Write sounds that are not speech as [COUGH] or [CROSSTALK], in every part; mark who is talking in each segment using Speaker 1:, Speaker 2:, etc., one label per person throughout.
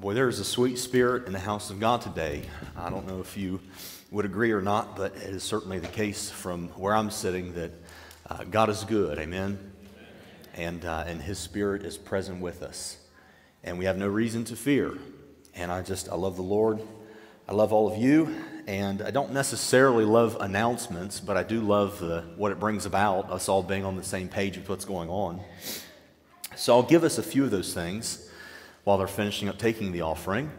Speaker 1: boy, there is a sweet spirit in the house of God today. I don't know if you would agree or not, but it is certainly the case from where I'm sitting that uh, God is good. Amen. And, uh, and His Spirit is present with us. And we have no reason to fear. And I just, I love the Lord. I love all of you. And I don't necessarily love announcements, but I do love the, what it brings about, us all being on the same page with what's going on. So I'll give us a few of those things while they're finishing up taking the offering.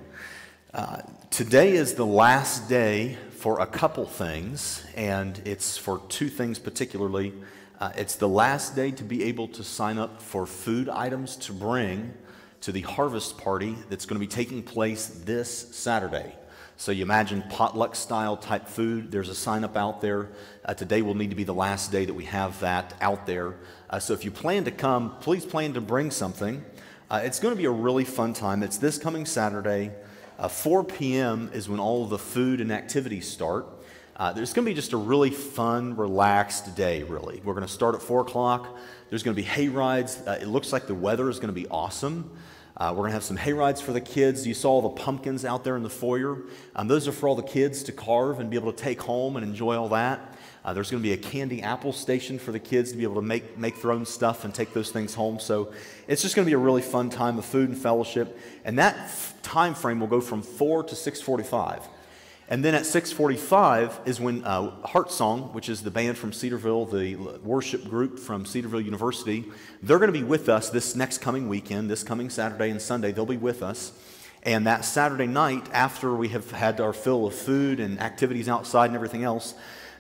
Speaker 1: Uh, today is the last day for a couple things, and it's for two things particularly. Uh, it's the last day to be able to sign up for food items to bring to the harvest party that's going to be taking place this Saturday. So you imagine potluck style type food. There's a sign up out there. Uh, today will need to be the last day that we have that out there. Uh, so if you plan to come, please plan to bring something. Uh, it's going to be a really fun time. It's this coming Saturday. Uh, 4 p.m. is when all the food and activities start. Uh, there's going to be just a really fun, relaxed day, really. We're going to start at 4 o'clock. There's going to be hay rides. Uh, it looks like the weather is going to be awesome. Uh, we're going to have some hay rides for the kids. You saw all the pumpkins out there in the foyer. Um, those are for all the kids to carve and be able to take home and enjoy all that. Uh, there's going to be a candy apple station for the kids to be able to make, make their own stuff and take those things home. So it's just going to be a really fun time of food and fellowship. And that f- time frame will go from 4 to 645. And then at 6:45 is when uh, Heart Song, which is the band from Cedarville, the worship group from Cedarville University, they're going to be with us this next coming weekend, this coming Saturday and Sunday. They'll be with us. And that Saturday night, after we have had our fill of food and activities outside and everything else,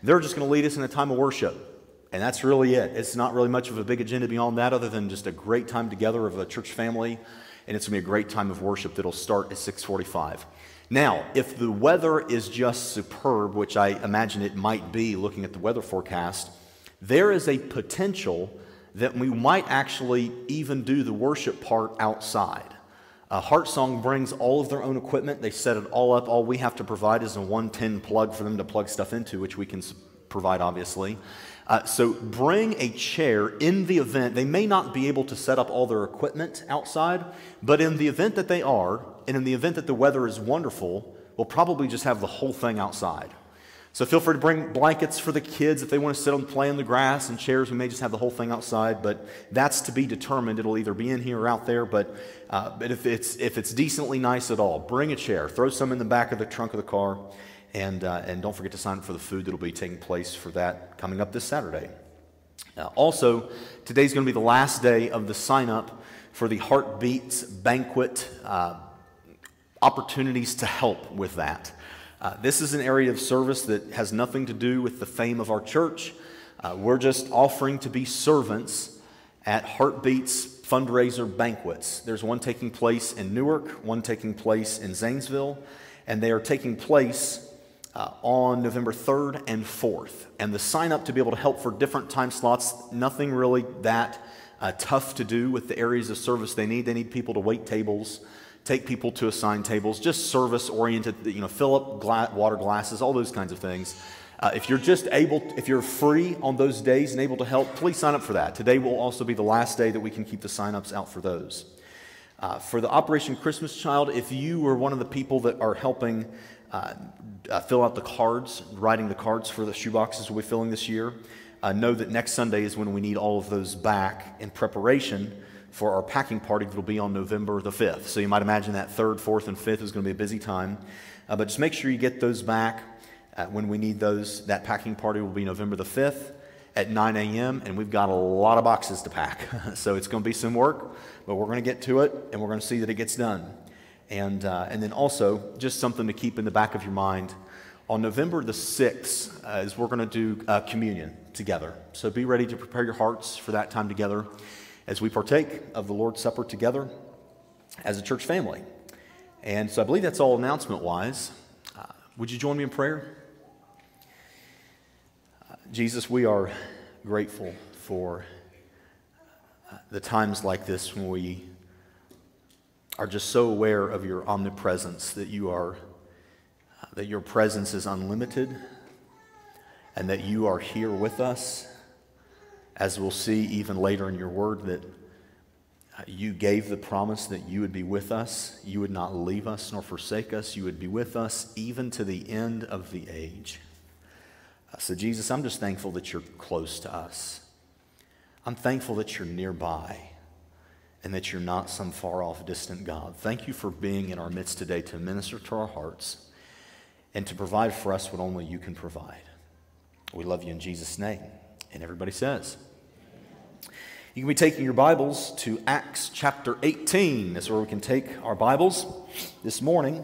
Speaker 1: they're just going to lead us in a time of worship. And that's really it. It's not really much of a big agenda beyond that, other than just a great time together of a church family. And it's going to be a great time of worship that'll start at 645. Now, if the weather is just superb, which I imagine it might be looking at the weather forecast, there is a potential that we might actually even do the worship part outside. Uh, Heart Song brings all of their own equipment. They set it all up. All we have to provide is a 110 plug for them to plug stuff into, which we can provide, obviously. Uh, so bring a chair in the event. They may not be able to set up all their equipment outside, but in the event that they are, and in the event that the weather is wonderful, we'll probably just have the whole thing outside. So feel free to bring blankets for the kids if they want to sit and play in the grass and chairs. We may just have the whole thing outside, but that's to be determined. It'll either be in here or out there. But, uh, but if, it's, if it's decently nice at all, bring a chair. Throw some in the back of the trunk of the car. And, uh, and don't forget to sign up for the food that will be taking place for that coming up this Saturday. Uh, also, today's going to be the last day of the sign up for the Heartbeats Banquet uh, opportunities to help with that. Uh, this is an area of service that has nothing to do with the fame of our church. Uh, we're just offering to be servants at Heartbeats fundraiser banquets. There's one taking place in Newark, one taking place in Zanesville, and they are taking place uh, on November 3rd and 4th. And the sign up to be able to help for different time slots, nothing really that uh, tough to do with the areas of service they need. They need people to wait tables take people to assigned tables, just service oriented, you know, fill up gla- water glasses, all those kinds of things. Uh, if you're just able, if you're free on those days and able to help, please sign up for that. Today will also be the last day that we can keep the sign-ups out for those. Uh, for the Operation Christmas Child, if you were one of the people that are helping uh, uh fill out the cards, writing the cards for the shoeboxes we'll be filling this year, uh, know that next Sunday is when we need all of those back in preparation for our packing party that will be on November the 5th. So you might imagine that 3rd, 4th, and 5th is going to be a busy time. Uh, but just make sure you get those back uh, when we need those. That packing party will be November the 5th at 9 a.m., and we've got a lot of boxes to pack. [LAUGHS] so it's going to be some work, but we're going to get to it, and we're going to see that it gets done. And, uh, and then also, just something to keep in the back of your mind. On November the 6th, uh, is we're going to do uh, communion together. So be ready to prepare your hearts for that time together as we partake of the Lord's Supper together as a church family. And so I believe that's all announcement wise. Uh, would you join me in prayer? Uh, Jesus, we are grateful for uh, the times like this when we are just so aware of your omnipresence that you are uh, that your presence is unlimited and that you are here with us as we'll see even later in your word, that You gave the promise that you would be with us, you would not leave us nor forsake us, you would be with us even to the end of the age. Uh, so, Jesus, I'm just thankful that you're close to us. I'm thankful that you're nearby and that you're not some far off, distant God. Thank you for being in our midst today to minister to our hearts and to provide for us what only you can provide. We love you in Jesus' name. And everybody says, you can be taking your Bibles to Acts chapter 18. That's where we can take our Bibles this morning.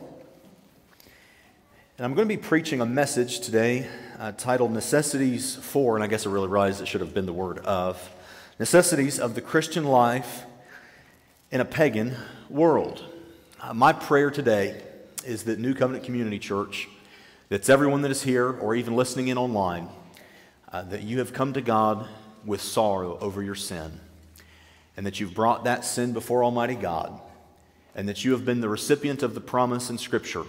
Speaker 1: And I'm going to be preaching a message today uh, titled Necessities for, and I guess I really realized it should have been the word of, Necessities of the Christian Life in a Pagan World. Uh, my prayer today is that New Covenant Community Church, that's everyone that is here or even listening in online, uh, that you have come to God with sorrow over your sin, and that you've brought that sin before Almighty God, and that you have been the recipient of the promise in Scripture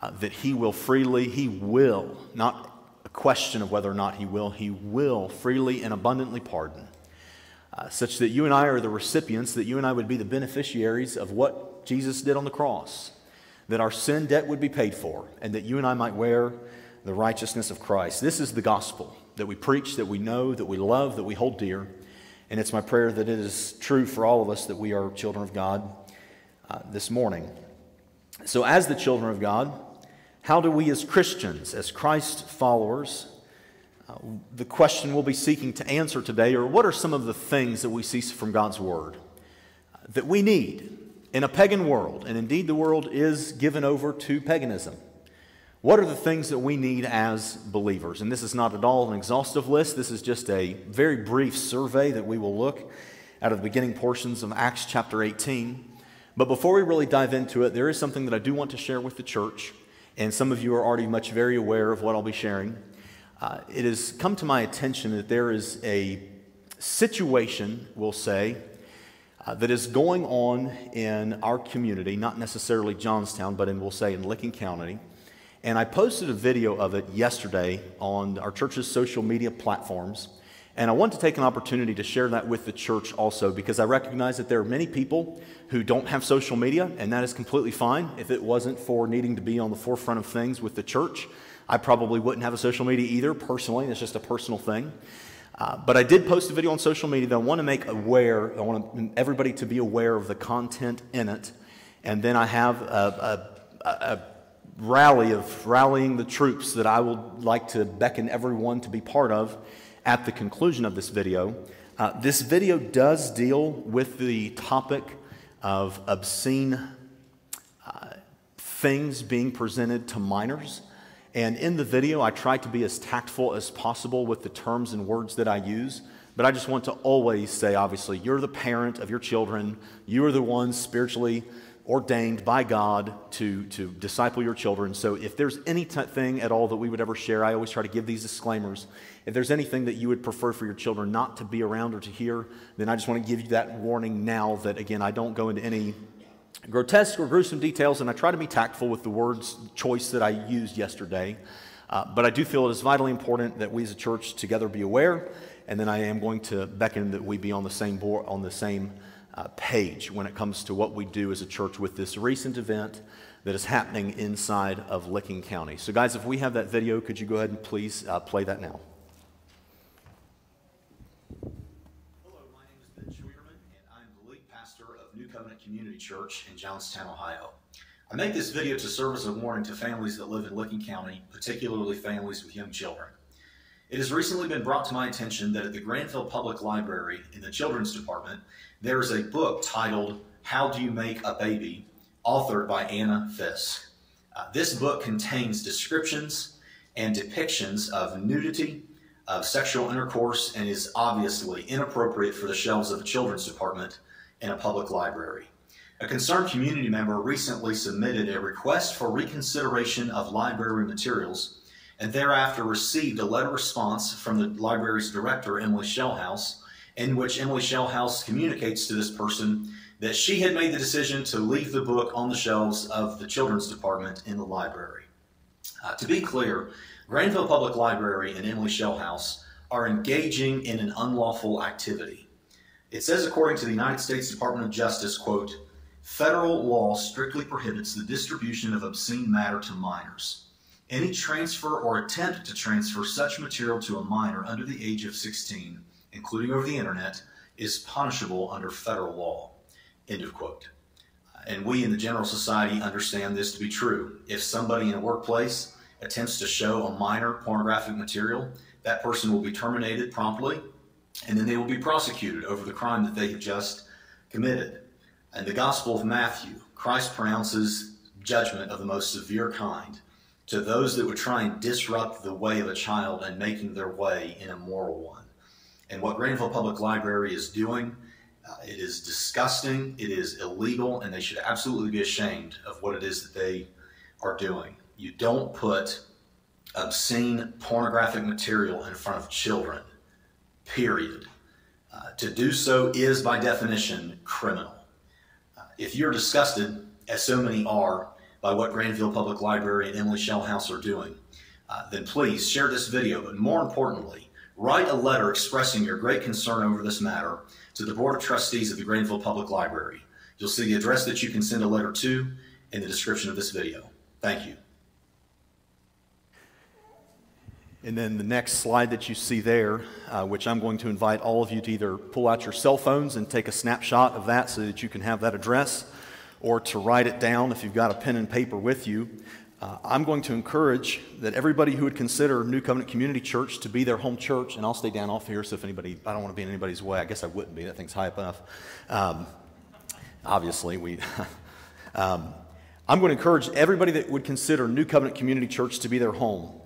Speaker 1: uh, that He will freely, He will, not a question of whether or not He will, He will freely and abundantly pardon, uh, such that you and I are the recipients, that you and I would be the beneficiaries of what Jesus did on the cross, that our sin debt would be paid for, and that you and I might wear the righteousness of Christ. This is the gospel that we preach, that we know, that we love, that we hold dear. And it's my prayer that it is true for all of us that we are children of God uh, this morning. So, as the children of God, how do we, as Christians, as Christ followers, uh, the question we'll be seeking to answer today are what are some of the things that we see from God's Word that we need in a pagan world? And indeed, the world is given over to paganism. What are the things that we need as believers? And this is not at all an exhaustive list. This is just a very brief survey that we will look out of the beginning portions of Acts chapter 18. But before we really dive into it, there is something that I do want to share with the church and some of you are already much very aware of what I'll be sharing. Uh, it has come to my attention that there is a situation, we'll say, uh, that is going on in our community, not necessarily Johnstown, but in, we'll say, in Licking County. And I posted a video of it yesterday on our church's social media platforms. And I want to take an opportunity to share that with the church also because I recognize that there are many people who don't have social media, and that is completely fine. If it wasn't for needing to be on the forefront of things with the church, I probably wouldn't have a social media either personally. It's just a personal thing. Uh, but I did post a video on social media that I want to make aware, I want everybody to be aware of the content in it. And then I have a, a, a rally of rallying the troops that I would like to beckon everyone to be part of at the conclusion of this video. Uh, this video does deal with the topic of obscene uh, things being presented to minors. And in the video, I try to be as tactful as possible with the terms and words that I use. But I just want to always say, obviously, you're the parent of your children. You are the ones spiritually ordained by God to, to disciple your children. So if there's anything at all that we would ever share, I always try to give these disclaimers. If there's anything that you would prefer for your children not to be around or to hear, then I just want to give you that warning now that, again, I don't go into any grotesque or gruesome details, and I try to be tactful with the words choice that I used yesterday. Uh, but I do feel it is vitally important that we as a church together be aware, and then I am going to beckon that we be on the same board, on the same uh, page when it comes to what we do as a church with this recent event that is happening inside of Licking County. So, guys, if we have that video, could you go ahead and please uh, play that now? Hello, my name is Ben Schwiegerman, and I'm the lead pastor of New Covenant Community Church in Johnstown, Ohio. I make this video to serve as a warning to families that live in Licking County, particularly families with young children. It has recently been brought to my attention that at the Granville Public Library in the Children's Department, there is a book titled How Do You Make a Baby, authored by Anna Fiske. Uh, this book contains descriptions and depictions of nudity, of sexual intercourse, and is obviously inappropriate for the shelves of a Children's Department in a public library. A concerned community member recently submitted a request for reconsideration of library materials and thereafter received a letter response from the library's director, Emily Shellhouse, in which Emily Shellhouse communicates to this person that she had made the decision to leave the book on the shelves of the children's department in the library. Uh, to be clear, Granville Public Library and Emily Shellhouse are engaging in an unlawful activity.
Speaker 2: It says, according to the United States Department of Justice, quote, federal law strictly prohibits the distribution of obscene matter to minors. Any transfer or attempt to transfer such material to a minor under the age of 16, including over the internet, is punishable under federal law. End of quote. And we in the general society understand this to be true. If somebody in a workplace attempts to show a minor pornographic material, that person will be terminated promptly, and then they will be prosecuted over the crime that they have just committed. In the Gospel of Matthew, Christ pronounces judgment of the most severe kind to those that would try and disrupt the way of a child and making their way in a moral one. And what Granville Public Library is doing, uh, it is disgusting, it is illegal, and they should absolutely be ashamed of what it is that they are doing. You don't put obscene pornographic material in front of children, period. Uh, to do so is, by definition, criminal. Uh, if you're disgusted, as so many are, by what Granville Public Library and Emily Shellhouse are doing, uh, then please share this video. But more importantly, write a letter expressing your great concern over this matter to the Board of Trustees of the Granville Public Library. You'll see the address that you can send a letter to in the description of this video. Thank you.
Speaker 1: And then the next slide that you see there, uh, which I'm going to invite all of you to either pull out your cell phones and take a snapshot of that so that you can have that address or to write it down if you've got a pen and paper with you. Uh, I'm going to encourage that everybody who would consider New Covenant Community Church to be their home church, and I'll stay down off here so if anybody, I don't want to be in anybody's way. I guess I wouldn't be. That thing's high enough. Um, obviously, we. [LAUGHS] um, I'm going to encourage everybody that would consider New Covenant Community Church to be their home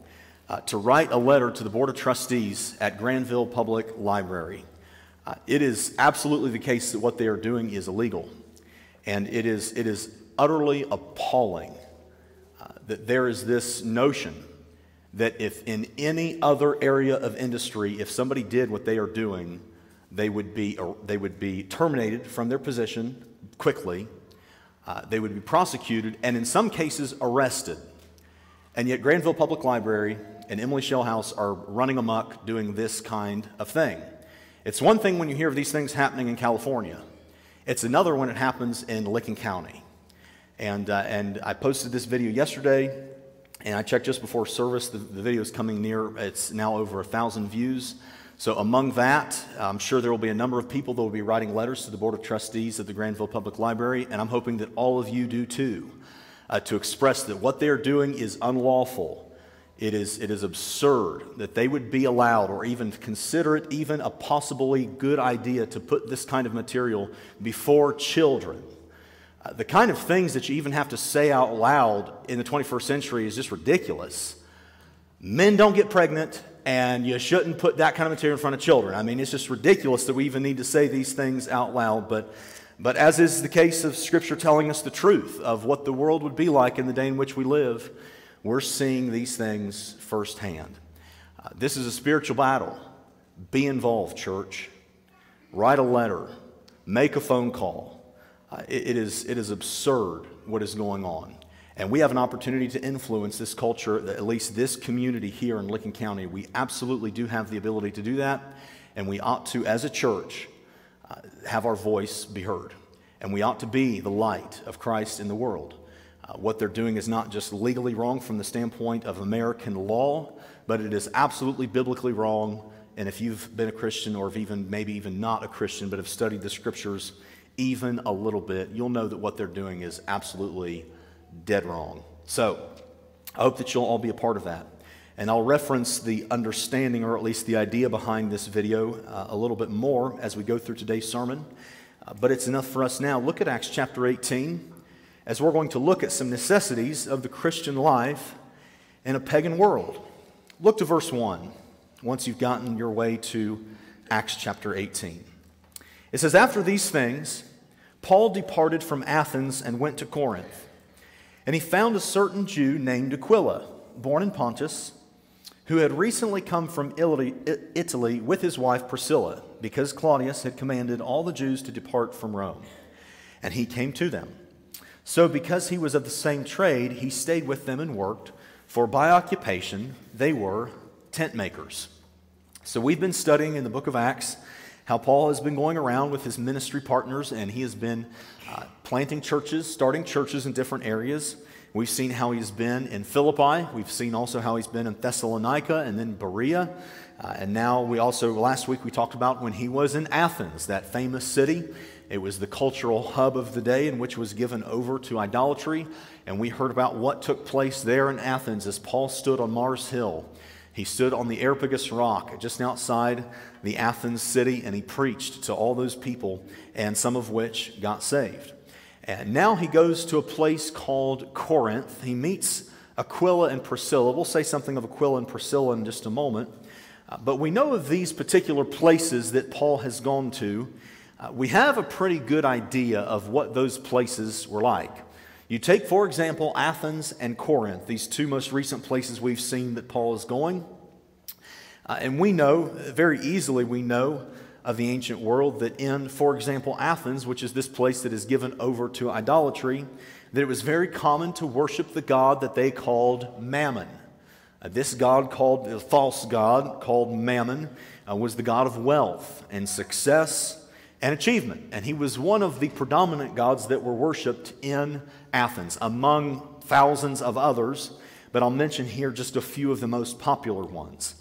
Speaker 1: uh, to write a letter to the Board of Trustees at Granville Public Library. Uh, it is absolutely the case that what they are doing is illegal. And it is, it is utterly appalling uh, that there is this notion that if in any other area of industry, if somebody did what they are doing, they would be, they would be terminated from their position quickly, uh, they would be prosecuted, and in some cases, arrested. And yet, Granville Public Library and Emily Shellhouse are running amok doing this kind of thing. It's one thing when you hear of these things happening in California. It's another when it happens in Licking County. And, uh, and I posted this video yesterday, and I checked just before service. The, the video is coming near, it's now over a thousand views. So, among that, I'm sure there will be a number of people that will be writing letters to the Board of Trustees of the Granville Public Library, and I'm hoping that all of you do too, uh, to express that what they're doing is unlawful it is, it is absurd that they would be allowed or even consider it even a possibly good idea to put this kind of material before children. Uh, the kind of things that you even have to say out loud in the 21st century is just ridiculous. Men don't get pregnant, and you shouldn't put that kind of material in front of children. I mean, it's just ridiculous that we even need to say these things out loud. But, but as is the case of Scripture telling us the truth of what the world would be like in the day in which we live, we're seeing these things firsthand. Uh, this is a spiritual battle. Be involved, church. Write a letter, make a phone call. Uh, it, it, is, it is absurd what is going on. And we have an opportunity to influence this culture, at least this community here in Licking County. We absolutely do have the ability to do that. And we ought to, as a church, uh, have our voice be heard. And we ought to be the light of Christ in the world. Uh, what they're doing is not just legally wrong from the standpoint of American law, but it is absolutely biblically wrong. And if you've been a Christian, or even maybe even not a Christian, but have studied the scriptures even a little bit, you'll know that what they're doing is absolutely dead wrong. So I hope that you'll all be a part of that. And I'll reference the understanding, or at least the idea behind this video, uh, a little bit more as we go through today's sermon. Uh, but it's enough for us now. Look at Acts chapter 18 as we're going to look at some necessities of the Christian life in a pagan world. Look to verse 1 once you've gotten your way to Acts chapter 18. It says, After these things, Paul departed from Athens and went to Corinth. And he found a certain Jew named Aquila, born in Pontus, who had recently come from Italy with his wife Priscilla, because Claudius had commanded all the Jews to depart from Rome. And he came to them. So, because he was of the same trade, he stayed with them and worked, for by occupation they were tent makers. So, we've been studying in the book of Acts, how Paul has been going around with his ministry partners and he has been uh, planting churches, starting churches in different areas. We've seen how he's been in Philippi. We've seen also how he's been in Thessalonica and then Berea. Uh, and now we also, last week, we talked about when he was in Athens, that famous city. It was the cultural hub of the day in which was given over to idolatry. And we heard about what took place there in Athens as Paul stood on Mars Hill. He stood on the Areopagus rock just outside the Athens city and he preached to all those people, and some of which got saved. And now he goes to a place called Corinth. He meets Aquila and Priscilla. We'll say something of Aquila and Priscilla in just a moment. Uh, but we know of these particular places that Paul has gone to. Uh, we have a pretty good idea of what those places were like. You take, for example, Athens and Corinth, these two most recent places we've seen that Paul is going. Uh, and we know, very easily, we know of the ancient world that in, for example, Athens, which is this place that is given over to idolatry, that it was very common to worship the god that they called Mammon. Uh, this god called, the false god called Mammon, uh, was the god of wealth and success and achievement. And he was one of the predominant gods that were worshiped in Athens, among thousands of others. But I'll mention here just a few of the most popular ones.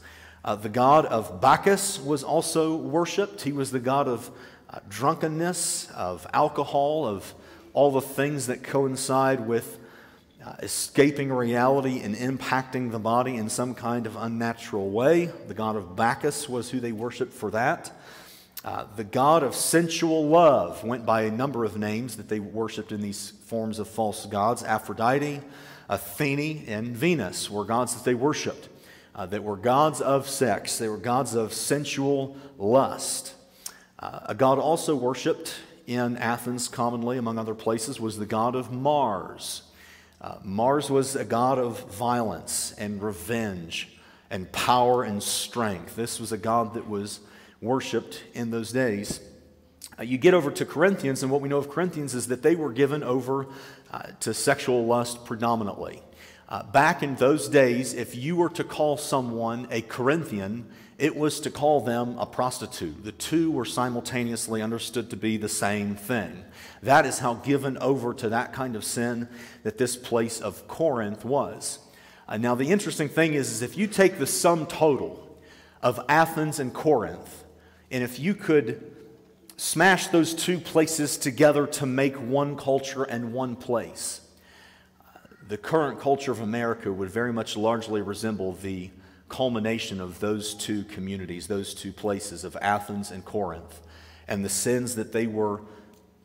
Speaker 1: Uh, the god of Bacchus was also worshiped. He was the god of uh, drunkenness, of alcohol, of all the things that coincide with uh, escaping reality and impacting the body in some kind of unnatural way. The god of Bacchus was who they worshiped for that. Uh, the god of sensual love went by a number of names that they worshiped in these forms of false gods. Aphrodite, Athene, and Venus were gods that they worshiped uh, that were gods of sex, they were gods of sensual lust. Uh, a god also worshipped in Athens, commonly among other places, was the god of Mars. Uh, Mars was a god of violence and revenge and power and strength. This was a god that was worshiped in those days. Uh, you get over to Corinthians, and what we know of Corinthians is that they were given over uh, to sexual lust predominantly. Uh, back in those days, if you were to call someone a Corinthian, it was to call them a prostitute. The two were simultaneously understood to be the same thing. That is how given over to that kind of sin that this place of Corinth was. Uh, now, the interesting thing is, is if you take the sum total of Athens and Corinth, and if you could smash those two places together to make one culture and one place, the current culture of America would very much largely resemble the culmination of those two communities, those two places of Athens and Corinth, and the sins that they were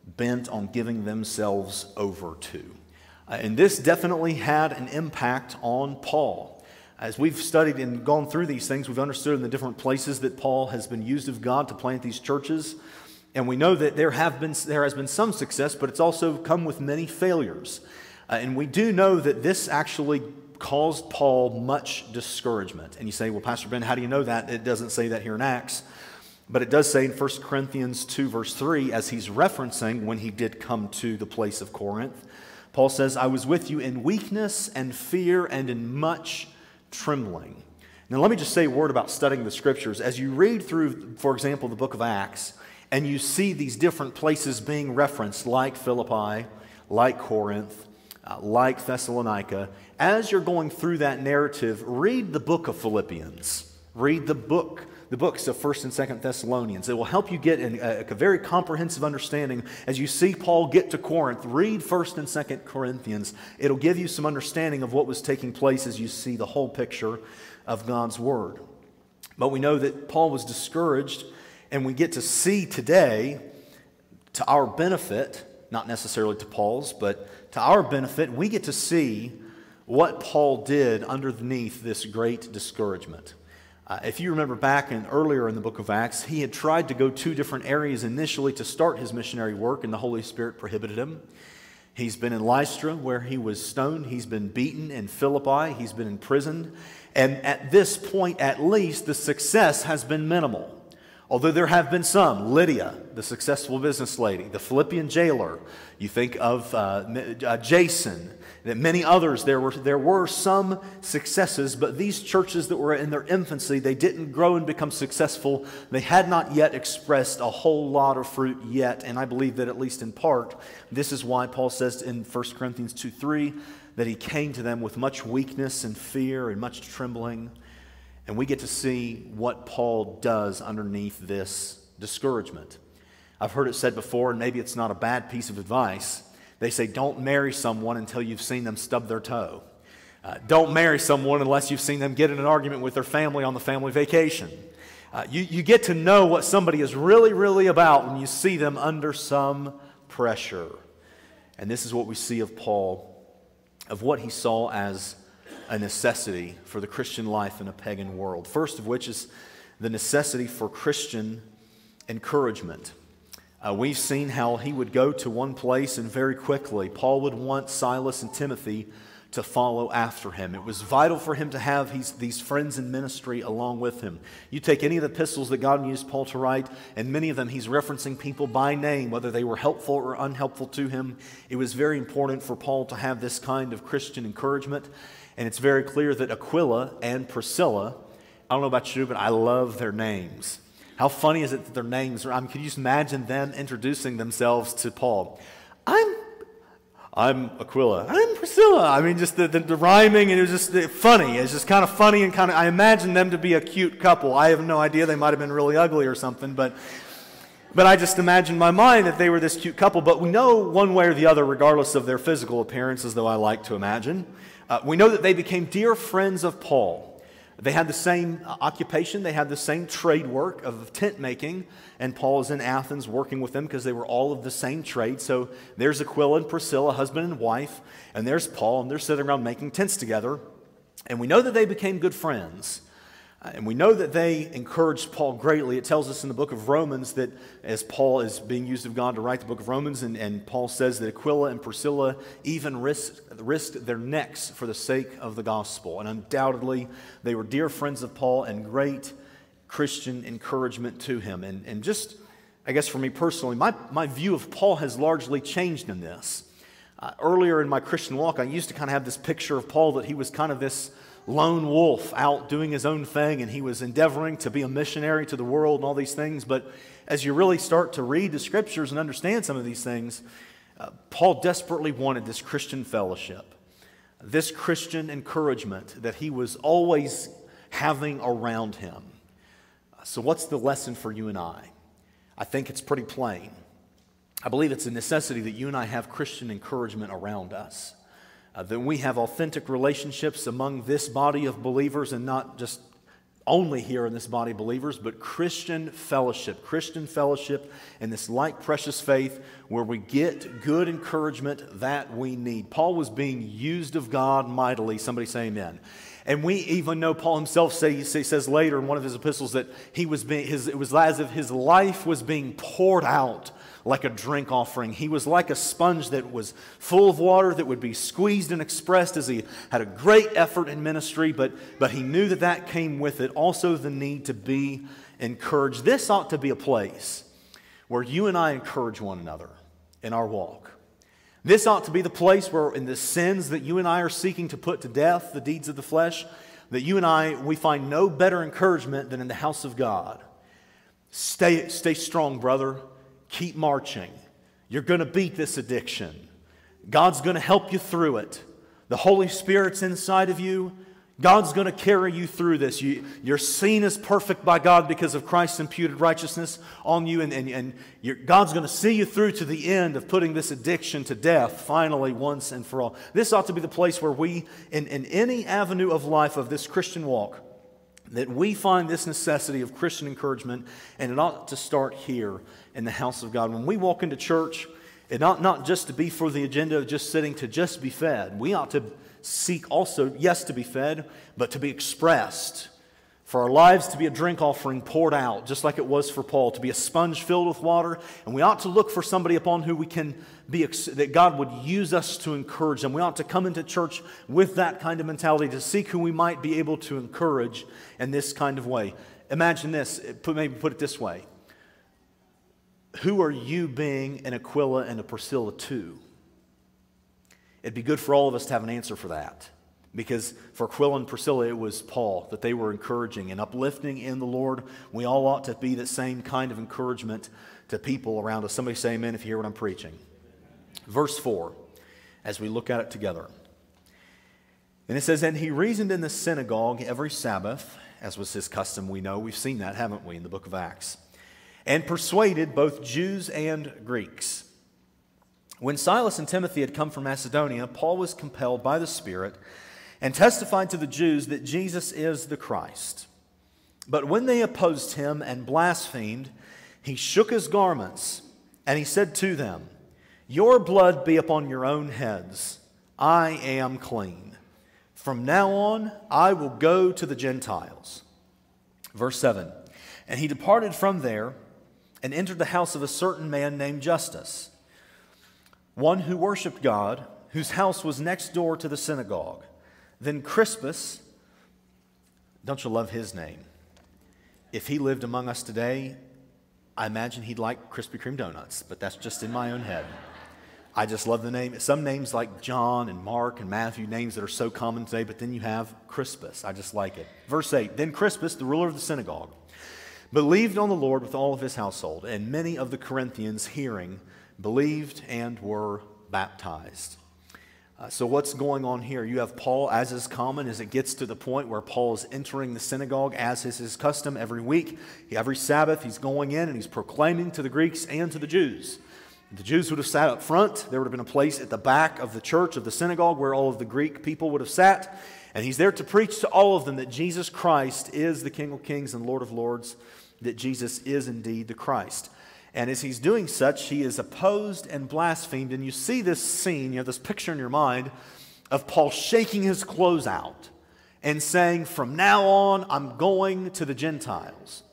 Speaker 1: bent on giving themselves over to. Uh, and this definitely had an impact on Paul. As we've studied and gone through these things, we've understood in the different places that Paul has been used of God to plant these churches. And we know that there, have been, there has been some success, but it's also come with many failures. Uh, and we do know that this actually caused Paul much discouragement. And you say, well, Pastor Ben, how do you know that? It doesn't say that here in Acts. But it does say in 1 Corinthians 2, verse 3, as he's referencing when he did come to the place of Corinth, Paul says, I was with you in weakness and fear and in much trembling. Now, let me just say a word about studying the scriptures. As you read through, for example, the book of Acts, and you see these different places being referenced, like Philippi, like Corinth, uh, like Thessalonica, as you're going through that narrative, read the book of Philippians. Read the book, the books of 1st and 2nd Thessalonians. It will help you get an, a, a, very comprehensive understanding as you see Paul get to Corinth. Read 1st and 2nd Corinthians. It'll give you some understanding of what was taking place as you see the whole picture of God's Word. But we know that Paul was discouraged, and we get to see today, to our benefit, not necessarily to Paul's, but to our benefit, we get to see what Paul did underneath this great discouragement. Uh, if you remember back in earlier in the book of Acts, he had tried to go two different areas initially to start his missionary work, and the Holy Spirit prohibited him. He's been in Lystra, where he was stoned. He's been beaten in Philippi. He's been imprisoned. And at this point, at least, the success has been minimal. Although there have been some, Lydia, the successful business lady, the Philippian jailer, you think of uh, uh, Jason that many others, there were, there were some successes, but these churches that were in their infancy, they didn't grow and become successful. They had not yet expressed a whole lot of fruit yet. And I believe that at least in part, this is why Paul says in 1 Corinthians 2 3 that he came to them with much weakness and fear and much trembling. And we get to see what Paul does underneath this discouragement. I've heard it said before, and maybe it's not a bad piece of advice they say, don't marry someone until you've seen them stub their toe. Uh, don't marry someone unless you've seen them get in an argument with their family on the family vacation. Uh, you, you get to know what somebody is really, really about when you see them under some pressure. And this is what we see of Paul, of what he saw as a necessity for the Christian life in a pagan world. First of which is the necessity for Christian encouragement. Uh, we've seen how he would go to one place and very quickly, Paul would want Silas and Timothy to follow after him. It was vital for him to have these, these friends in ministry along with him. You take any of the epistles that God used Paul to write, and many of them he's referencing people by name, whether they were helpful or unhelpful to him. It was very important for Paul to have this kind of Christian encouragement. And it's very clear that Aquila and Priscilla, I don't know about you, but I love their names. How funny is it that their names are? I mean, could you just imagine them introducing themselves to Paul? I'm I'm Aquila. I'm Priscilla. I mean, just the, the, the rhyming, and it was just funny. It's just kind of funny and kind of, I imagine them to be a cute couple. I have no idea. They might have been really ugly or something, but, but I just imagine in my mind that they were this cute couple. But we know one way or the other, regardless of their physical appearance, as though I like to imagine, uh, we know that they became dear friends of Paul. They had the same uh, occupation, they had the same trade work of tent making, and Paul is in Athens working with them because they were all of the same trade. So there's Aquila and Priscilla, husband and wife, and there's Paul, and they're sitting around making tents together. And we know that they became good friends. Uh, and we know that they encouraged Paul greatly. It tells us in the book of Romans that as Paul is being used of God to write the book of Romans, and, and Paul says that Aquila and Priscilla even risked, risked their necks for the sake of the gospel. And undoubtedly, they were dear friends of Paul and great Christian encouragement to him. And, and just, I guess for me personally, my, my view of Paul has largely changed in this. Uh, earlier in my Christian walk, I used to kind of have this picture of Paul that he was kind of this lone wolf out doing his own thing and he was endeavoring to be a missionary to the world and all these things. But as you really start to read the scriptures and understand some of these things, uh, Paul desperately wanted this Christian fellowship, this Christian encouragement that he was always having around him. So, what's the lesson for you and I? I think it's pretty plain. I believe it's a necessity that you and I have Christian encouragement around us uh, that we have authentic relationships among this body of believers and not just only here in this body of believers, but Christian fellowship, Christian fellowship in this like precious faith where we get good encouragement that we need. Paul was being used of God mightily. Somebody say amen. And we even know Paul himself say, he says later in one of his epistles that he was being, his, it was as if his life was being poured out like a drink offering. He was like a sponge that was full of water that would be squeezed and expressed as he had a great effort in ministry, but, but he knew that that came with it also the need to be encouraged. This ought to be a place where you and I encourage one another in our walk. This ought to be the place where, in the sins that you and I are seeking to put to death, the deeds of the flesh, that you and I, we find no better encouragement than in the house of God. Stay, stay strong, brother. Keep marching. You're going to beat this addiction. God's going to help you through it. The Holy Spirit's inside of you. God's going to carry you through this. You, are seen as perfect by God because of Christ's imputed righteousness on you, and, and, and God's going to see you through to the end of putting this addiction to death finally, once and for all. This ought to be the place where we, in, in any avenue of life of this Christian walk, that we find this necessity of Christian encouragement, and it ought to start here in the house of God. When we walk into church, it ought not just to be for the agenda of just sitting to just be fed. We ought to seek also, yes, to be fed, but to be expressed. For our lives to be a drink offering poured out, just like it was for Paul, to be a sponge filled with water. And we ought to look for somebody upon who we can be, that God would use us to encourage them. We ought to come into church with that kind of mentality to seek who we might be able to encourage in this kind of way. Imagine this, eh, maybe put it this way who are you being an Aquila and a Priscilla to? It'd be good for all of us to have an answer for that. Because for Aquila and Priscilla, it was Paul that they were encouraging and uplifting in the Lord. We all ought to be the same kind of encouragement to people around us. Somebody say amen if you hear what I'm preaching. Verse 4, as we look at it together. And it says, And he reasoned in the synagogue every Sabbath, as was his custom, we know. We've seen that, haven't we, in the book of Acts, and persuaded both Jews and Greeks. When Silas and Timothy had come from Macedonia, Paul was compelled by the Spirit and testified to the Jews that Jesus is the Christ. But when they opposed him and blasphemed, he shook his garments and he said to them, Your blood be upon your own heads. I am clean. From now on, I will go to the Gentiles. Verse 7 And he departed from there and entered the house of a certain man named Justus one who worshiped God, whose house was next door to the synagogue. Then Crispus, don't you love his name? If he lived among us today, I imagine he'd like Krispy Kreme donuts, but that's just in my own head. I just love the name. Some names like John and Mark and Matthew, names that are so common today, but then you have Crispus. I just like it. Verse 8 Then Crispus, the ruler of the synagogue, believed on the Lord with all of his household, and many of the Corinthians, hearing, believed and were baptized. Uh, so, what's going on here? You have Paul, as is common, as it gets to the point where Paul is entering the synagogue, as is his custom every week. Every Sabbath, he's going in and he's proclaiming to the Greeks and to the Jews. The Jews would have sat up front. There would have been a place at the back of the church, of the synagogue, where all of the Greek people would have sat. And he's there to preach to all of them that Jesus Christ is the King of Kings and Lord of Lords, that Jesus is indeed the Christ. And as he's doing such, he is opposed and blasphemed. And you see this scene, you have this picture in your mind of Paul shaking his clothes out and saying, From now on, I'm going to the Gentiles.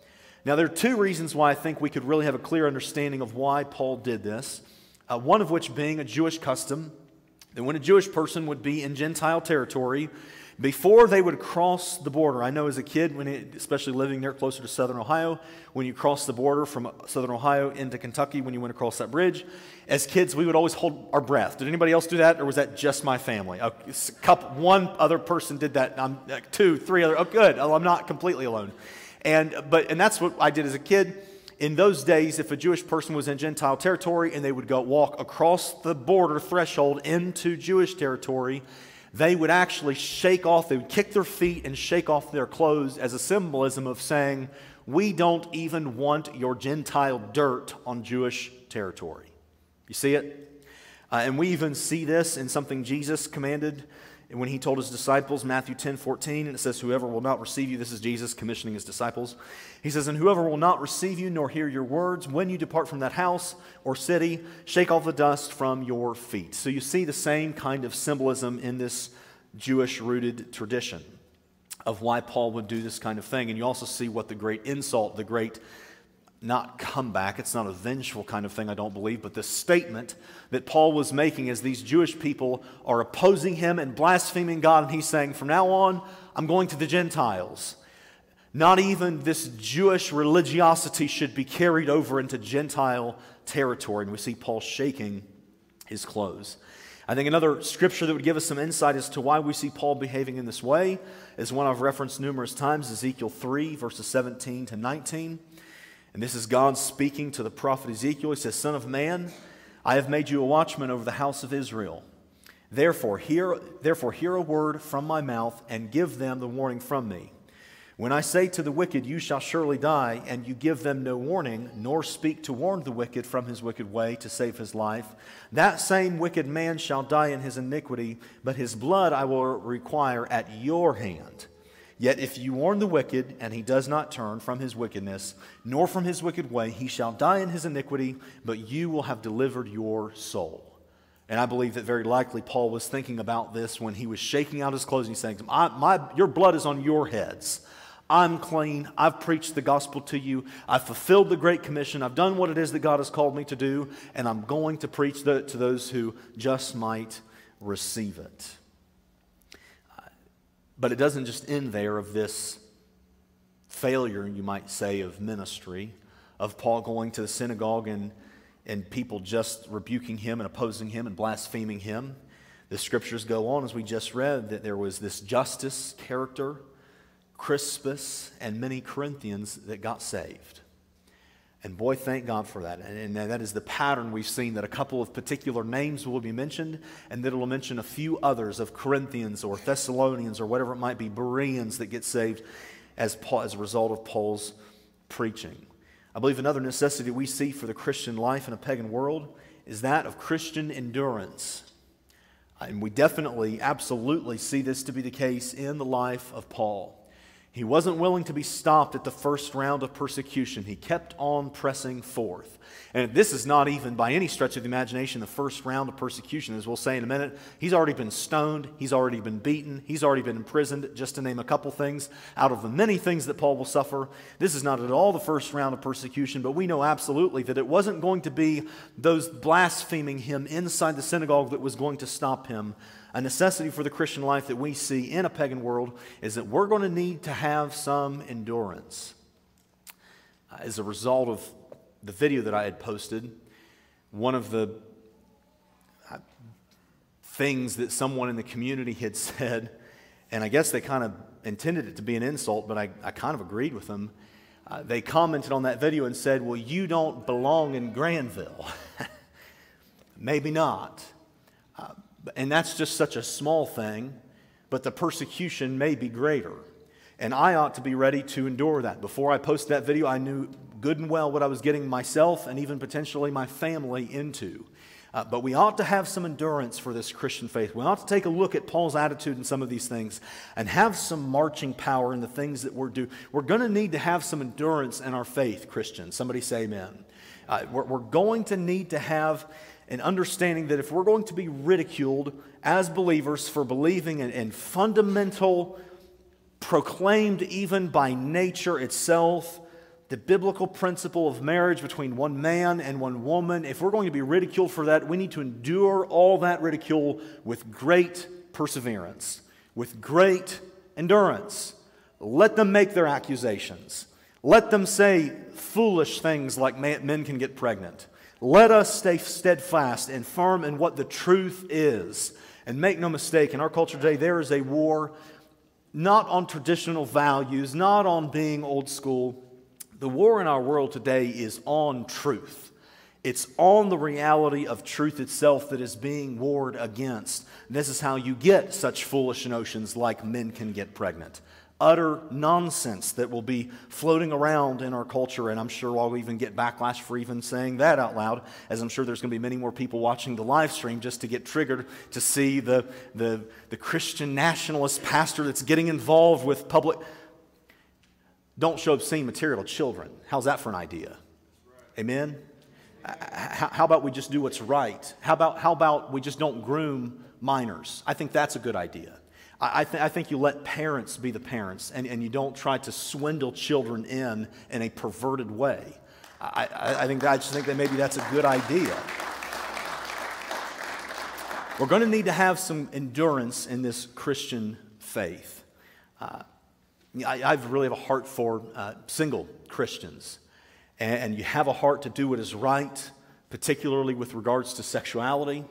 Speaker 1: Now, there are two reasons why I think we could really have a clear understanding of why Paul did this. Uh, one of which being a Jewish custom that when a Jewish person would be in Gentile territory, before they would cross the border, I know as a kid, when it, especially living there closer to southern Ohio, when you cross the border from southern Ohio into Kentucky, when you went across that bridge, as kids, we would always hold our breath. Did anybody else do that, or was that just my family? A couple, one other person did that. I'm like two, three other. Oh, good. Oh, I'm not completely alone. And but and that's what I did as a kid. In those days, if a Jewish person was in Gentile territory and they would go walk across the border threshold into Jewish territory, they would actually shake off, they would kick their feet and shake off their clothes as a symbolism of saying, We don't even want your Gentile dirt on Jewish territory. You see it? Uh, and we even see this in something Jesus commanded when he told his disciples, Matthew 10 14, and it says, Whoever will not receive you, this is Jesus commissioning his disciples. He says, And whoever will not receive you nor hear your words, when you depart from that house or city, shake off the dust from your feet. So you see the same kind of symbolism in this Jewish rooted tradition of why Paul would do this kind of thing. And you also see what the great insult, the great not comeback, it's not a vengeful kind of thing, I don't believe, but the statement that Paul was making as these Jewish people are opposing him and blaspheming God, and he's saying, From now on, I'm going to the Gentiles. Not even this Jewish religiosity should be carried over into Gentile territory. And we see Paul shaking his clothes. I think another scripture that would give us some insight as to why we see Paul behaving in this way is one I've referenced numerous times Ezekiel 3, verses 17 to 19. And this is God speaking to the prophet Ezekiel. He says, Son of man, I have made you a watchman over the house of Israel. Therefore hear, therefore, hear a word from my mouth and give them the warning from me. When I say to the wicked, You shall surely die, and you give them no warning, nor speak to warn the wicked from his wicked way to save his life, that same wicked man shall die in his iniquity, but his blood I will require at your hand. Yet if you warn the wicked, and he does not turn from his wickedness, nor from his wicked way, he shall die in his iniquity, but you will have delivered your soul. And I believe that very likely Paul was thinking about this when he was shaking out his clothes and he's saying, my, Your blood is on your heads. I'm clean. I've preached the gospel to you. I've fulfilled the Great Commission. I've done what it is that God has called me to do, and I'm going to preach the, to those who just might receive it. But it doesn't just end there of this failure, you might say, of ministry, of Paul going to the synagogue and, and people just rebuking him and opposing him and blaspheming him. The scriptures go on, as we just read, that there was this Justus character, Crispus, and many Corinthians that got saved. And boy, thank God for that. And, and, that is the pattern we've seen that a couple of particular names will be mentioned, and that it will mention a few others of Corinthians or Thessalonians or whatever it might be, Bereans that get saved as, Paul, as a result of Paul's preaching. I believe another necessity we see for the Christian life in a pagan world is that of Christian endurance. And we definitely, absolutely see this to be the case in the life of Paul. He wasn't willing to be stopped at the first round of persecution. He kept on pressing forth. And this is not even by any stretch of the imagination the first round of persecution. As we'll say in a minute, he's already been stoned, he's already been beaten, he's already been imprisoned, just to name a couple things out of the many things that Paul will suffer. This is not at all the first round of persecution, but we know absolutely that it wasn't going to be those blaspheming him inside the synagogue that was going to stop him a necessity for the Christian life that we see in a pagan world is that we're going to need to have some endurance. Uh, as a result of the video that I had posted, one of the uh, things that someone in the community had [LAUGHS] said, and I guess they kind of intended it to be an insult, but I, I kind of agreed with them. Uh, they commented on that video and said, Well, you don't belong in Granville. [LAUGHS] Maybe not. And that's just such a small thing, but the persecution may be greater. And I ought to be ready to endure that. Before I posted that video, I knew good and well what I was getting myself and even potentially my family into. Uh, but we ought to have some endurance for this Christian faith. We ought to take a look at Paul's attitude in some of these things and have some marching power in the things that we're doing. We're going to need to have some endurance in our faith, Christians. Somebody say amen. Uh, we're, we're going to need to have and understanding that if we're going to be ridiculed as believers for believing in, in fundamental, proclaimed even by nature itself, the biblical principle of marriage between one man and one woman, if we're going to be ridiculed for that, we need to endure all that ridicule with great perseverance, with great endurance. Let them make their accusations. Let them say foolish things like men can get pregnant. Let us stay steadfast and firm in what the truth is. And make no mistake, in our culture today, there is a war not on traditional values, not on being old school. The war in our world today is on truth. It's on the reality of truth itself that is being warred against. This is how you get such foolish notions like men can get pregnant utter nonsense that will be floating around in our culture. And I'm sure I'll even get backlash for even saying that out loud, as I'm sure there's going to be many more people watching the live stream just to get triggered to see the, the, the Christian nationalist pastor that's getting involved with public. Don't show obscene material to children. How's that for an idea? Amen? How about we just do what's right? How about, how about we just don't groom minors? I think that's a good idea. I, th- I, think you let parents be the parents and, and you don't try to swindle children in in a perverted way. I, I, I think I just think that maybe that's a good idea. We're going to need to have some endurance in this Christian faith. Uh, I, I really have a heart for uh, single Christians, and, and you have a heart to do what is right, particularly with regards to sexuality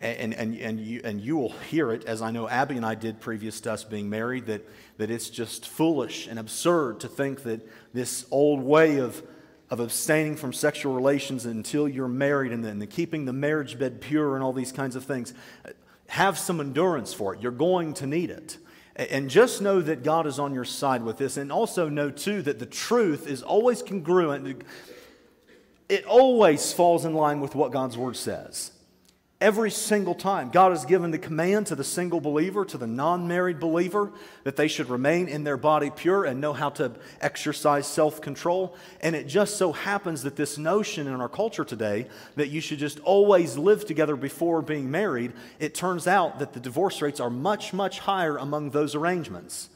Speaker 1: and, and, and, you, and you will hear it, as I know Abby and I did previous to us being married, that, that it's just foolish and absurd to think that this old way of, of abstaining from sexual relations until you're married and then the keeping the marriage bed pure and all these kinds of things, uh, have some endurance for it. You're going to need it. And just know that God is on your side with this. And also know, too, that the truth is always congruent. It always falls in line with what God's word says. Every single time, God has given the command to the single believer, to the non married believer, that they should remain in their body pure and know how to exercise self control. And it just so happens that this notion in our culture today that you should just always live together before being married, it turns out that the divorce rates are much, much higher among those arrangements.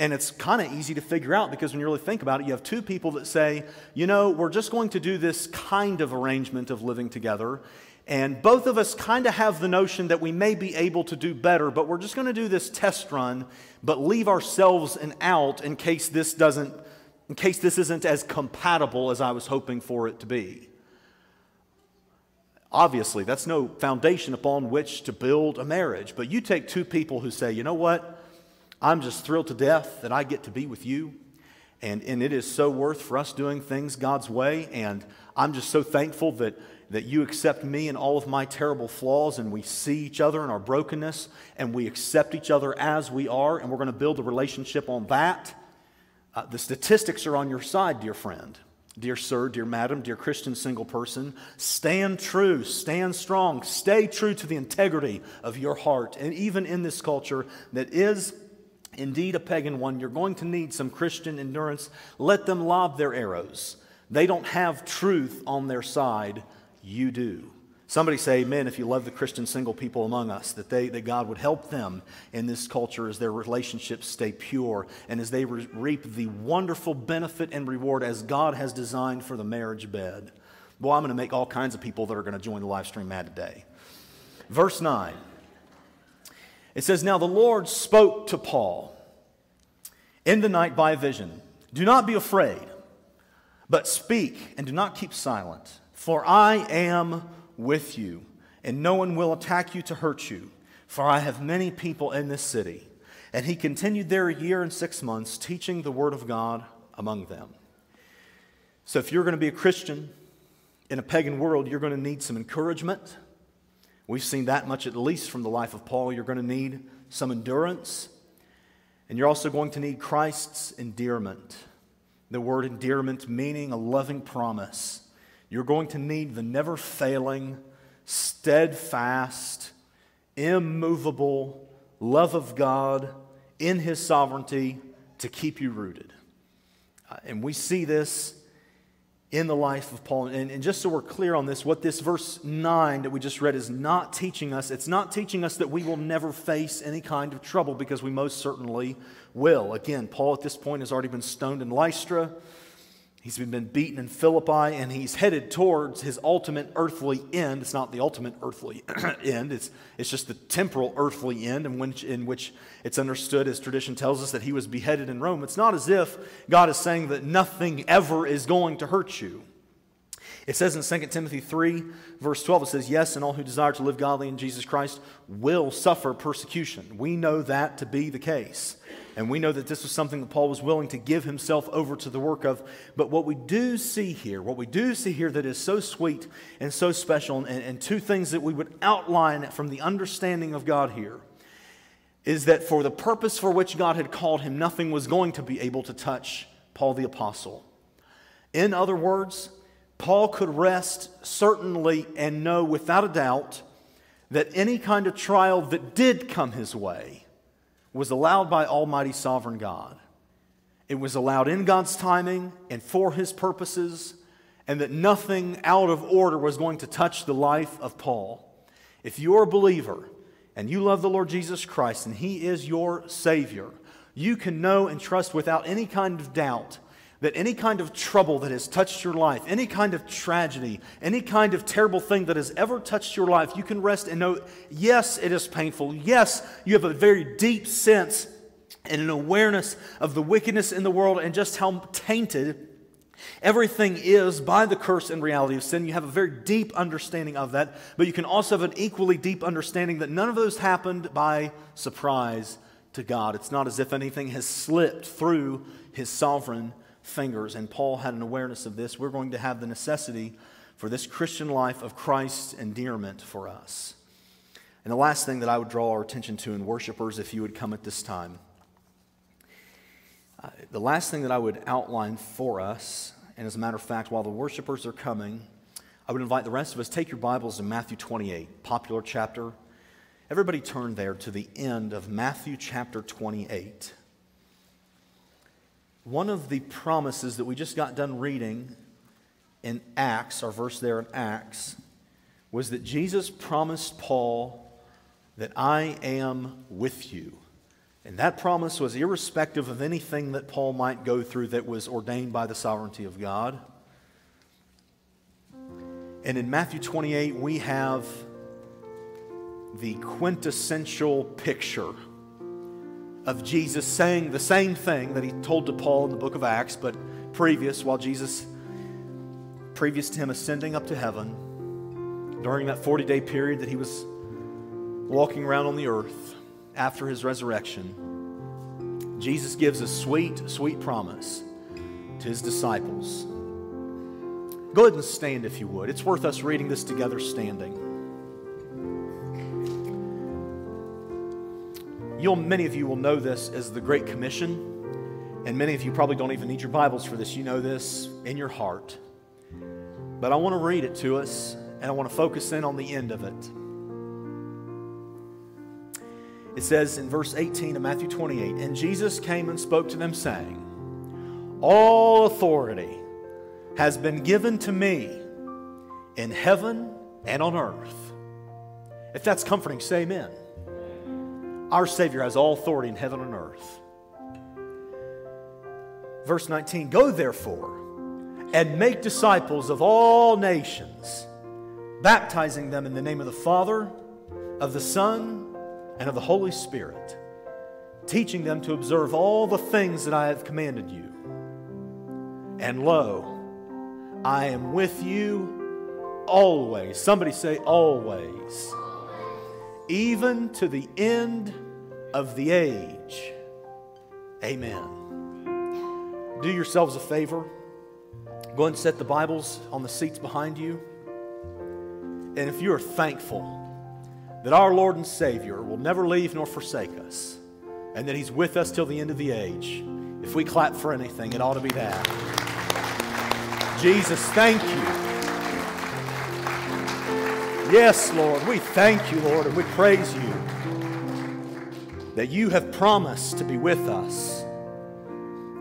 Speaker 1: And it's kind of easy to figure out because when you really think about it, you have two people that say, you know, we're just going to do this kind of arrangement of living together. And both of us kind of have the notion that we may be able to do better, but we're just going to do this test run, but leave ourselves an out in case this doesn't, in case this isn't as compatible as I was hoping for it to be. Obviously, that's no foundation upon which to build a marriage. But you take two people who say, you know what? I'm just thrilled to death that I get to be with you. And, and it is so worth for us doing things God's way. And I'm just so thankful that, that you accept me and all of my terrible flaws, and we see each other in our brokenness, and we accept each other as we are, and we're going to build a relationship on that. Uh, the statistics are on your side, dear friend. Dear sir, dear madam, dear Christian single person, stand true, stand strong, stay true to the integrity of your heart. And even in this culture that is indeed a pagan one, you're going to need some Christian endurance. Let them lob their arrows. They don't have truth on their side, you do. Somebody say amen if you love the Christian single people among us, that, they, that God would help them in this culture as their relationships stay pure and as they re- reap the wonderful benefit and reward as God has designed for the marriage bed. Well, I'm going to make all kinds of people that are going to join the live stream mad today. Verse 9. It says, Now the Lord spoke to Paul in the night by vision. Do not be afraid, but speak and do not keep silent, for I am with you, and no one will attack you to hurt you, for I have many people in this city. And he continued there a year and six months, teaching the word of God among them. So, if you're going to be a Christian in a pagan world, you're going to need some encouragement. We've seen that much, at least, from the life of Paul. You're going to need some endurance. And you're also going to need Christ's endearment. The word endearment meaning a loving promise you're going to need the never failing, steadfast, immovable love of God in His sovereignty to keep you rooted. Uh, and we see this in the life of Paul. And, and, just so we're clear on this, what this verse 9 that we just read is not teaching us, it's not teaching us that we will never face any kind of trouble because we most certainly will. Again, Paul at this point has already been stoned in Lystra. He's been beaten in Philippi and he's headed towards his ultimate earthly end. It's not the ultimate earthly [CLEARS THROAT] end, it's, it's just the temporal earthly end in which, in which it's understood, as tradition tells us, that he was beheaded in Rome. It's not as if God is saying that nothing ever is going to hurt you. It says in 2 Timothy 3, verse 12, it says, Yes, and all who desire to live godly in Jesus Christ will suffer persecution. We know that to be the case. And we know that this was something that Paul was willing to give himself over to the work of. But what we do see here, what we do see here that is so sweet and so special, and, and two things that we would outline from the understanding of God here, is that for the purpose for which God had called him, nothing was going to be able to touch Paul the Apostle. In other words, Paul could rest certainly and know without a doubt that any kind of trial that did come his way was allowed by Almighty Sovereign God. It was allowed in God's timing and for His purposes, and that nothing out of order was going to touch the life of Paul. If you're a believer and you love the Lord Jesus Christ and He is your Savior, you can know and trust without any kind of doubt that any kind of trouble that has touched your life, any kind of tragedy, any kind of terrible thing that has ever touched your life, you can rest and know yes, it is painful. Yes, you have a very deep sense and an awareness of the wickedness in the world and just how tainted everything is by the curse and reality of sin. You have a very deep understanding of that, but you can also have an equally deep understanding that none of those happened by surprise to God. It's not as if anything has slipped through his sovereign fingers, and Paul had an awareness of this, we're going to have the necessity for this Christian life of Christ's endearment for us. And the last thing that I would draw our attention to in worshipers, if you would come at this time, uh, the last thing that I would outline for us, and as a matter of fact, while the worshipers are coming, I would invite the rest of us take your Bibles to Matthew 28, popular chapter. Everybody turn there to the end of Matthew chapter 28. One of the promises that we just got done reading in Acts, our verse there in Acts, was that Jesus promised Paul that I am with you. And that promise was irrespective of anything that Paul might go through that was ordained by the sovereignty of God. And in Matthew 28, we have the quintessential picture of Jesus saying the same thing that he told to Paul in the book of Acts, but previous, while Jesus, previous to him ascending up to heaven, during that 40 day period that he was walking around on the earth after his resurrection, Jesus gives a sweet, sweet promise to his disciples. Go ahead and stand if you would. It's worth us reading this together standing. You'll, many of you will know this as the Great Commission, and many of you probably don't even need your Bibles for this. You know this in your heart. But I want to read it to us, and I want to focus in on the end of it. It says in verse 18 of Matthew 28 And Jesus came and spoke to them, saying, All authority has been given to me in heaven and on earth. If that's comforting, say amen. Our Savior has all authority in heaven and earth. Verse 19 Go therefore and make disciples of all nations, baptizing them in the name of the Father, of the Son, and of the Holy Spirit, teaching them to observe all the things that I have commanded you. And lo, I am with you always. Somebody say, always. Even to the end of the age. Amen. Do yourselves a favor. Go and set the Bibles on the seats behind you. And if you are thankful that our Lord and Savior will never leave nor forsake us, and that He's with us till the end of the age, if we clap for anything, it ought to be that. Jesus, thank you. Yes, Lord, we thank you, Lord, and we praise you that you have promised to be with us,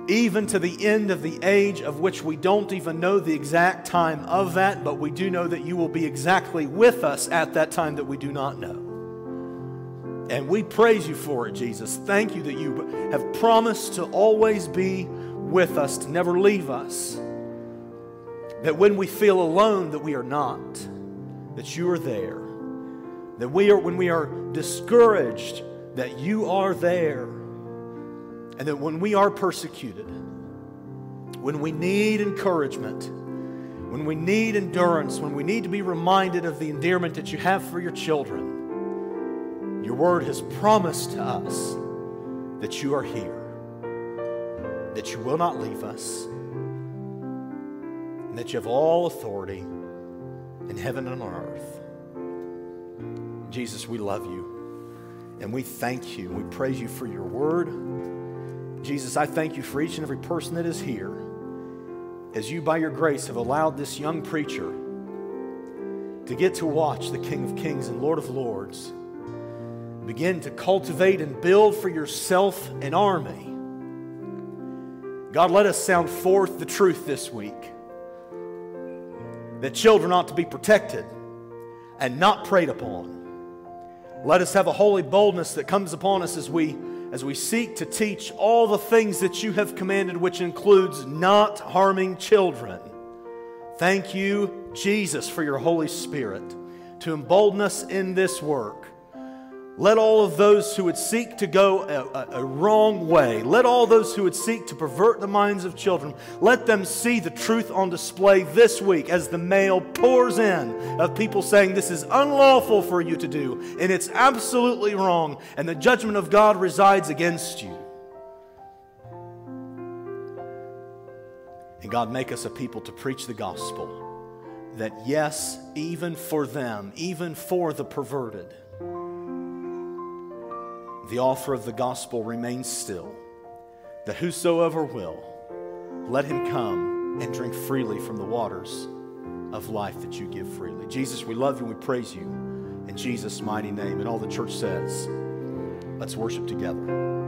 Speaker 1: even to the end of the age of which we don't even know the exact time of that, but we do know that you will be exactly with us at that time that we do not know. And we praise you for it, Jesus. Thank you that you have promised to always be with us, to never leave us. That when we feel alone, that we are not, that you are there. That we are, when we are discouraged, that you are there. And that when we are persecuted, when we need encouragement, when we need endurance, when we need to be reminded of the endearment that you have for your children, your word has promised to us that you are here, that you will not leave us, and that you have all authority in heaven and on earth. Jesus, we love you. And we thank you. We praise you for your word. Jesus, I thank you for each and every person that is here. As you, by your grace, have allowed this young preacher to get to watch the King of Kings and Lord of Lords begin to cultivate and build for yourself an army. God, let us sound forth the truth this week that children ought to be protected and not preyed upon. Let us have a holy boldness that comes upon us as we as we seek to teach all the things that you have commanded, which includes not harming children. Thank you, Jesus, for your Holy Spirit to embolden us in this work. Let all of those who would seek to go a, a, a, wrong way, let all those who would seek to pervert the minds of children, let them see the truth on display this week as the mail pours in of people saying this is unlawful for you to do and it's absolutely wrong and the judgment of God resides against you. And God, make us a people to preach the gospel that yes, even for them, even for the perverted, the offer of the gospel remains still, that whosoever will, let him come and drink freely from the waters of life that you give freely. Jesus, we love you and we praise you in Jesus' mighty name. And all the church says, let's worship together.